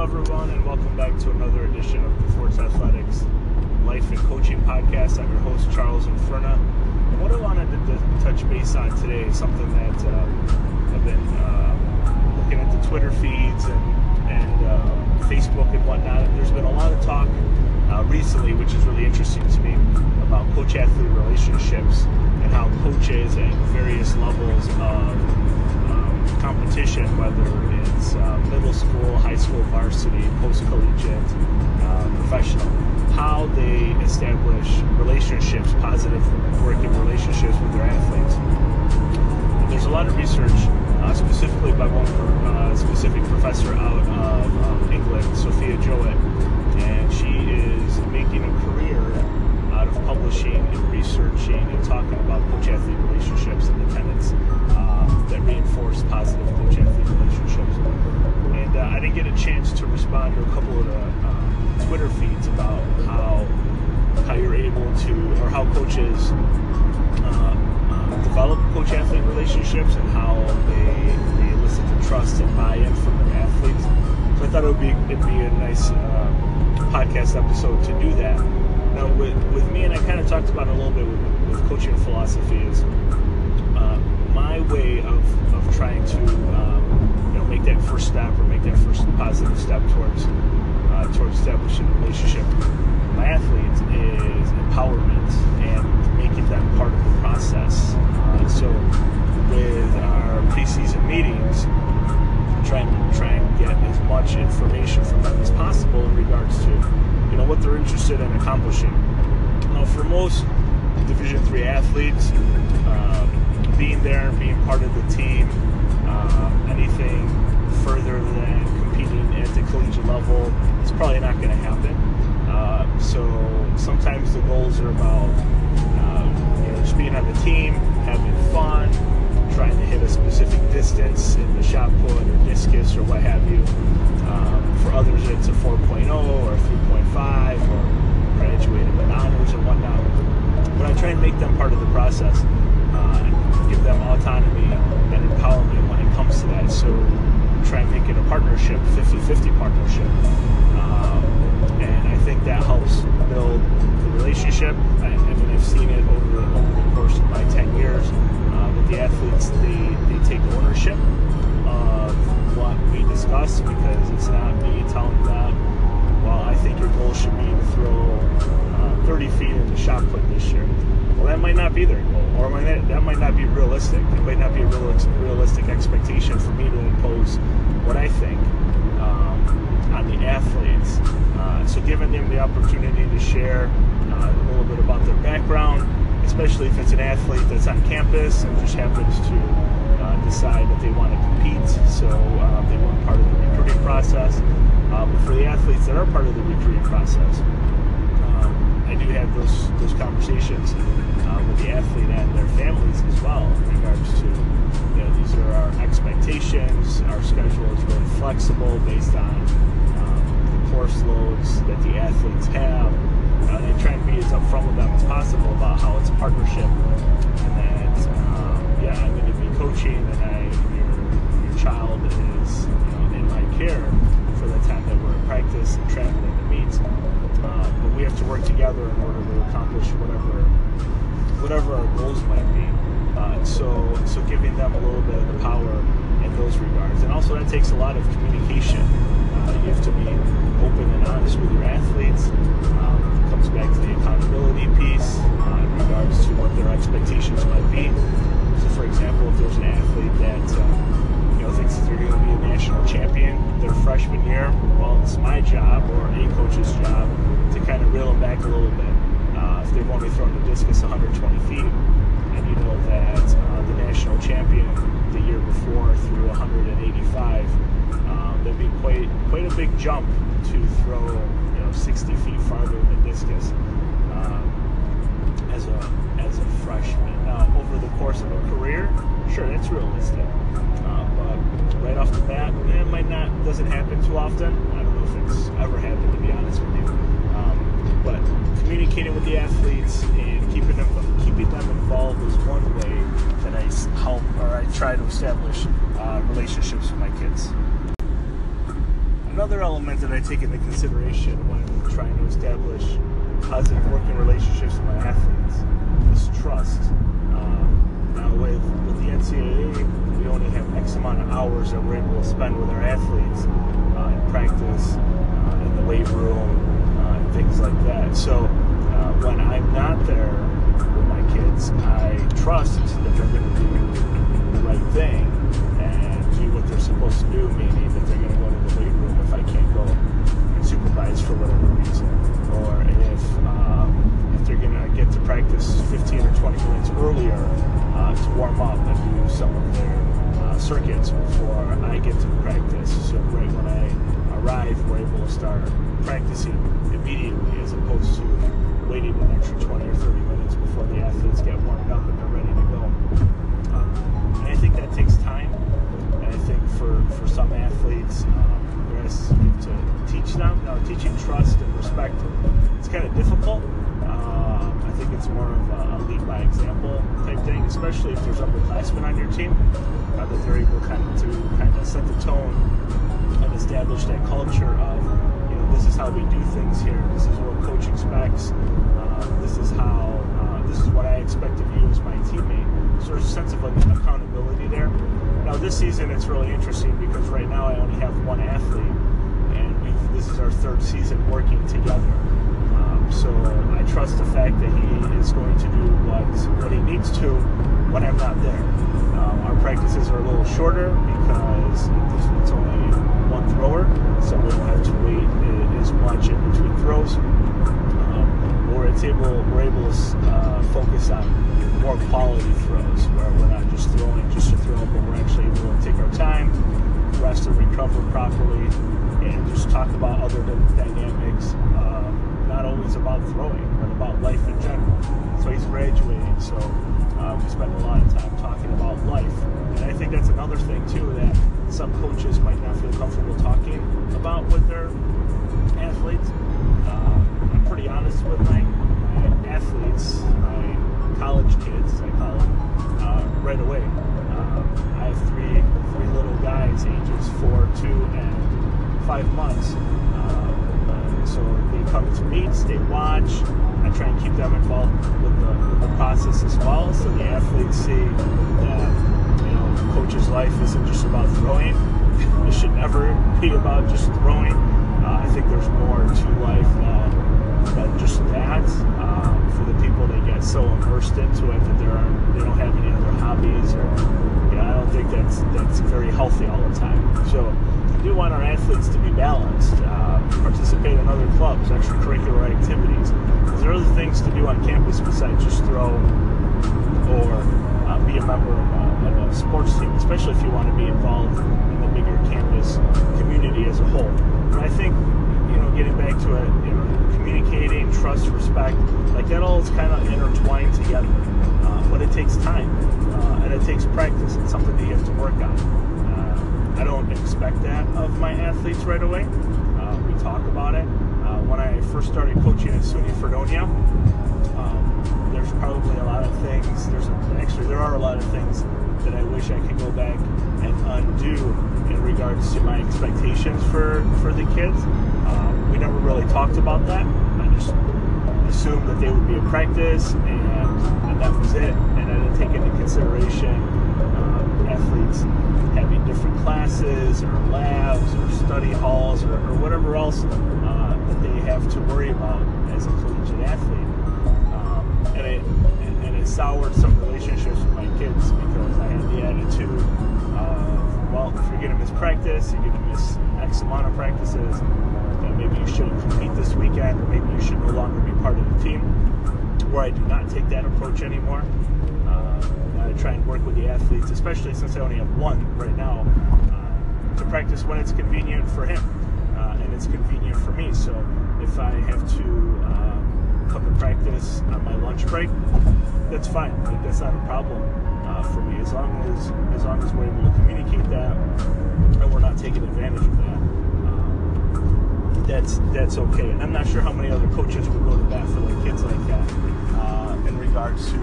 Everyone, and welcome back to another edition of the Forts Athletics Life and Coaching Podcast. I'm your host, Charles Inferna. And what I wanted to d- touch base on today is something that uh, I've been uh, looking at the Twitter feeds and, and uh, Facebook and whatnot. And there's been a lot of talk uh, recently, which is really interesting to me, about coach athlete relationships and how coaches at various levels of competition, whether it's uh, middle school, high school, varsity, post collegiate, uh, professional, how they establish relationships, positive working relationships with their athletes. And there's a lot of research, uh, specifically by one uh, specific professor out of um, England, Sophia Jowett, and she is making a career out of publishing and researching and talking about coach-athlete relationships and the tenets respond to a couple of the uh, Twitter feeds about how how you're able to, or how coaches uh, uh, develop coach-athlete relationships and how they, they elicit the trust and buy-in from their athletes. So I thought it would be it'd be a nice uh, podcast episode to do that. Now, with, with me, and I kind of talked about it a little bit with, with coaching philosophy, is accomplishing. Now, for most Division three athletes, uh, being there and being part of the team, uh, anything further than competing at the collegiate level, it's probably not going to happen. Uh, so sometimes the goals are about uh, you know just being on the team, having fun, trying to hit a specific distance in the shot put or discus or what have you. Um, for others, it's a 4.0 or a 3.5 or graduating with honors and whatnot. But I try and make them part of the process uh, and give them autonomy and empowerment when it comes to that. So try and make it a partnership, 50-50 partnership. Um, and I think that helps build the relationship. I, I mean, I've seen it over the, over the course of my 10 years uh, with the athletes. They, they take ownership of what we discuss because it's not me telling them, well, I think your goal should be to throw uh, 30 feet in the shot put this year. Well, that might not be their goal, or might that might not be realistic. It might not be a real, realistic expectation for me to impose what I think um, on the athletes. Uh, so, giving them the opportunity to share uh, a little bit about their background, especially if it's an athlete that's on campus and just happens to uh, decide that they want to compete, so uh, they weren't part of the recruiting process. Uh, but for the athletes that are part of the recruiting process, um, I do have those those conversations uh, with the athlete and their families as well in regards to you know these are our expectations. Our schedule is really flexible based on um, the course loads that the athletes have. Uh, and try and be as upfront with them as possible about how it's a partnership and that um, yeah I'm going to be coaching and I your your child is you know in my care work together in order to accomplish whatever whatever our goals might be. Uh, so so giving them a little bit of the power in those regards, and also that takes a lot of communication. Uh, you have to be open and honest with your athletes. Um, comes back to the accountability piece uh, in regards to what their expectations might be. So, for example, if there's an athlete that uh, you know thinks that they're going to be a national champion their freshman year, well, it's my job or a coach's job to kind of reel them back a little bit. Uh, if they've only thrown the discus 120 feet, and you know that uh, the national champion the year before threw 185, um, that'd be quite quite a big jump to throw you know 60 feet farther than discus um, as a as a freshman. Now, over the course of a career, sure, that's realistic. Uh, but right off the bat, it might not doesn't happen too often. I don't know if it's ever happened to be honest with you. Um, but communicating with the athletes and keeping them keeping them involved is one way that I help or I try to establish uh, relationships with my kids. another element that I take into consideration when trying to establish positive working relationships with my athletes is trust. Uh, now, with, with the NCAA, we only have X amount of hours that we're able to spend with our athletes uh, in practice, uh, in the weight room, things like that. So, uh, when I'm not there with my kids, I trust that they're going to do the right thing and do what they're supposed to do, meaning that they're going to go to the weight room if I can't go and supervise for whatever reason, or if um, if they're going to get to practice 15 or 20 minutes earlier uh, to warm up and do some of their uh, circuits before I get to practice. So right when I arrive, we're able to start practicing immediately as opposed to waiting an extra 20 or 30 minutes before the athletes get warmed up and they're ready to go. Um, and I think that takes time. And I think for, for some athletes, um, has to teach them. Now, teaching trust and respect, it's kind of difficult. Um, I think it's more of a, a lead by example type thing, especially if there's upperclassmen on your team, uh, that they're able kind of to kind of set the tone establish that culture of, you know, this is how we do things here. This is what coach expects. Uh, this is how. Uh, this is what I expect of you as my teammate. So there's a sense of like, accountability there. Now this season it's really interesting because right now I only have one athlete, and this is our third season working together. Um, so I trust the fact that he is going to do what what he needs to when I'm not there. Um, our practices are a little shorter because it's only thrower, so we don't have to wait as much in between throws. Um, or it's able we're able to uh, focus on more quality throws where we're not just throwing just to throw, but we're actually able to take our time, rest and recover properly, and just talk about other dynamics. Uh, always about throwing, but about life in general. So he's graduating, so um, we spend a lot of time talking about life. And I think that's another thing too that some coaches might not feel comfortable talking about with their athletes. Uh, I'm pretty honest with my, my athletes, my college kids, I call them, uh, right away. Uh, I have three three little guys, ages four, two, and five months. Uh, so they come to meets, they watch. I try and keep them involved with the, with the process as well, so the athletes see that you know, coach's life isn't just about throwing. It should never be about just throwing. Uh, I think there's more to life than, than just that. Um, for the people that get so immersed into it that are they don't have any other hobbies or don't think that's that's very healthy all the time. So we do want our athletes to be balanced, uh, participate in other clubs, extracurricular activities. Because there are other things to do on campus besides just throw or uh, be a member of a, of a sports team, especially if you want to be involved in the bigger campus community as a whole. And I think, you know, getting back to it, you know, communicating, trust, respect, like that all is kind of intertwined together. Uh, but it takes time uh, and it takes practice. It's something that you have to work on. Uh, I don't expect that of my athletes right away. Uh, we talk about it. Uh, when I first started coaching at SUNY Fredonia, um, there's probably a lot of things. There's a, actually there are a lot of things that I wish I could go back and undo in regards to my expectations for for the kids. Um, we never really talked about that. I just assumed that they would be at practice and, and that was it. And I didn't take into consideration um, having different classes or labs or study halls or, or whatever else uh, that they have to worry about as a collegiate athlete. Um, and it and it soured some relationships with my kids because I had the attitude of, well, if you're going to miss practice, you're going to miss X amount of practices, then maybe you shouldn't compete this weekend, or maybe you should no longer be part of the team. Where I do not take that approach anymore. Uh, try and work with the athletes, especially since I only have one right now, uh, to practice when it's convenient for him uh, and it's convenient for me. So if I have to um, come to practice on my lunch break, that's fine. Like, that's not a problem uh, for me as long as as long as we're able to communicate that and we're not taking advantage of that. Um, that's that's okay. And I'm not sure how many other coaches would go to bat for kids like that uh, regards to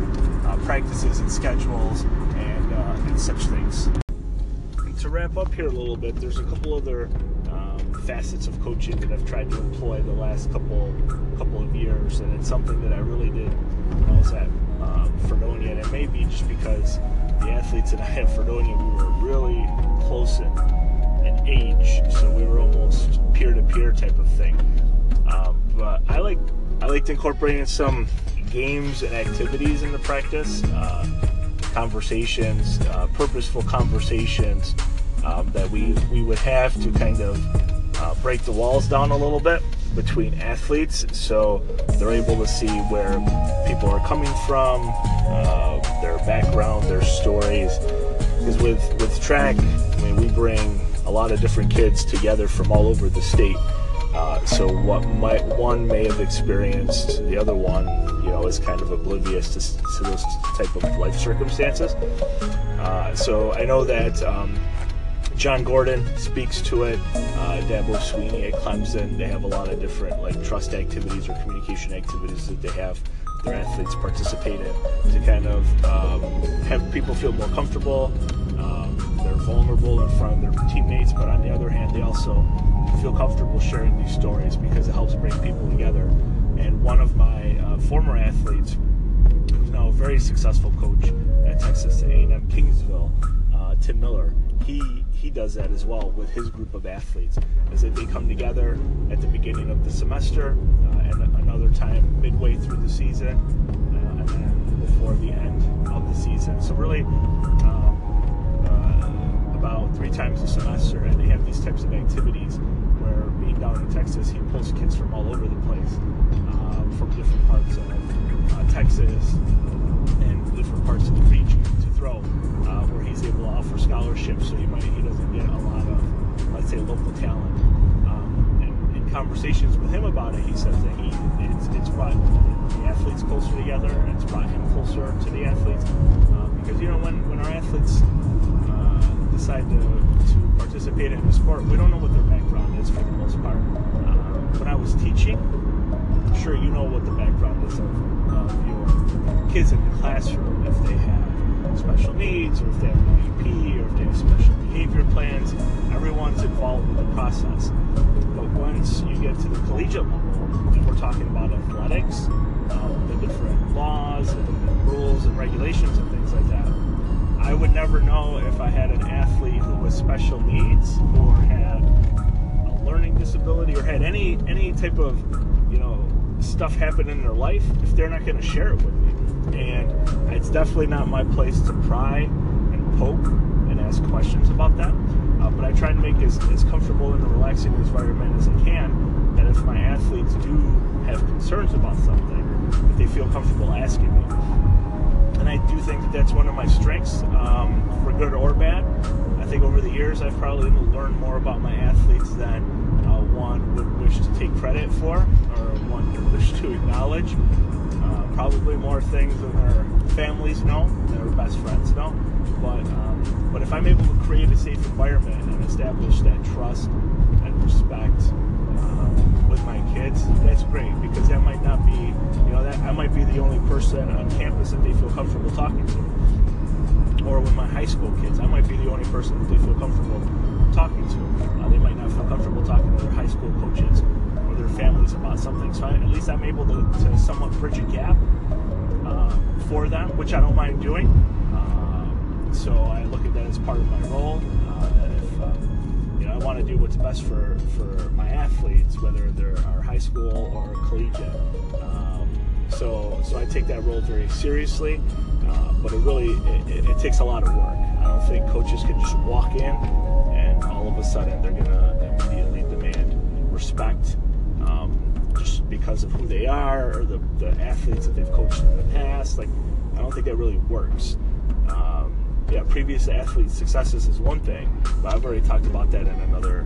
uh, practices and schedules and uh, and such things. And to wrap up here a little bit, there's a couple other um, facets of coaching that I've tried to employ the last couple couple of years, and it's something that I really did when I was at um, Fredonia, and it may be just because the athletes that I had Fredonia, we were really close in, in age, so we were almost peer to peer type of thing. Um, but I like I liked incorporating some games and activities in the practice, uh, conversations, uh, purposeful conversations um, that we we would have to kind of uh, break the walls down a little bit between athletes so they're able to see where people are coming from, uh, their background, their stories. Because with, with track, I mean, we bring a lot of different kids together from all over the state. Uh, so what might one may have experienced, the other one, you know, is kind of oblivious to, to those type of life circumstances. Uh, so I know that um, Jon Gordon speaks to it. Uh, Dabo Swinney at Clemson, they have a lot of different like trust activities or communication activities that they have their athletes participate in to kind of um, have people feel more comfortable. Um, vulnerable in front of their teammates, but on the other hand, they also feel comfortable sharing these stories because it helps bring people together. And one of my uh, former athletes, who's now a very successful coach at Texas A&M Kingsville, uh, Tim Miller, he he does that as well with his group of athletes. Is that they come together at the beginning of the semester uh, and another time midway through the season, uh, and then before the end of the season. So really. Times a semester, and they have these types of activities where, being down in Texas, he pulls kids from all over the place, uh, from different parts of uh, Texas and different parts of the region to throw, uh, where he's able to offer scholarships. So he might he doesn't get a lot of, let's say, local talent. Um, and in conversations with him about it, he says that he it's, it's brought the athletes closer together, and it's brought him closer to the athletes. Uh, because you know when when our athletes decide to, to participate in a sport, we don't know what their background is for the most part. Uh, when I was teaching, sure you know what the background is of, of your kids in the classroom, if they have special needs, or if they have an IEP, or if they have special behavior plans. Everyone's involved in the process. But once you get to the collegiate level, and we're talking about athletics, um, the different laws and rules and regulations never know if I had an athlete who was special needs or had a learning disability or had any any type of you know stuff happen in their life if they're not going to share it with me. And it's definitely not my place to pry and poke and ask questions about that. Uh, but I try to make as, as comfortable and relaxing environment as I can. That if my athletes do have concerns about something, they feel comfortable asking me and I do think that that's one of my strengths, um, for good or bad. I think over the years I've probably learned more about my athletes than uh, one would wish to take credit for, or one would wish to acknowledge. Uh, probably more things than their families know, their best friends know. But um, but if I'm able to create a safe environment and establish that trust and respect um, with my kids, that's the only person on campus that they feel comfortable talking to. Or with my high school kids, I might be the only person that they feel comfortable talking to. Uh, they might not feel comfortable talking to their high school coaches or their families about something. So I, at least I'm able to, to somewhat bridge a gap uh, for them, which I don't mind doing. Uh, so I look at that as part of my role. Uh, uh, I want to do what's best for, for my athletes, whether they're our high school or collegiate. So, so I take that role very seriously, uh, but it really it, it, it, takes a lot of work. I don't think coaches can just walk in and all of a sudden they're gonna immediately demand respect um, just because of who they are or the, the athletes that they've coached in the past. Like, I don't think that really works. Um, yeah, previous athlete successes is one thing, but I've already talked about that in another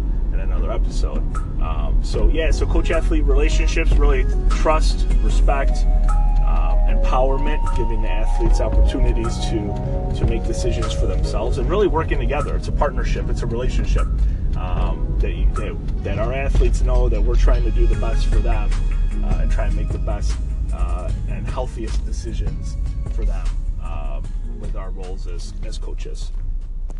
episode. Um, so yeah, so coach athlete relationships really trust, respect, um, empowerment, giving the athletes opportunities to to make decisions for themselves, and really working together. It's a partnership. It's a relationship um, that, you, that that our athletes know that we're trying to do the best for them uh, and try and make the best uh, and healthiest decisions for them with our roles as, as coaches.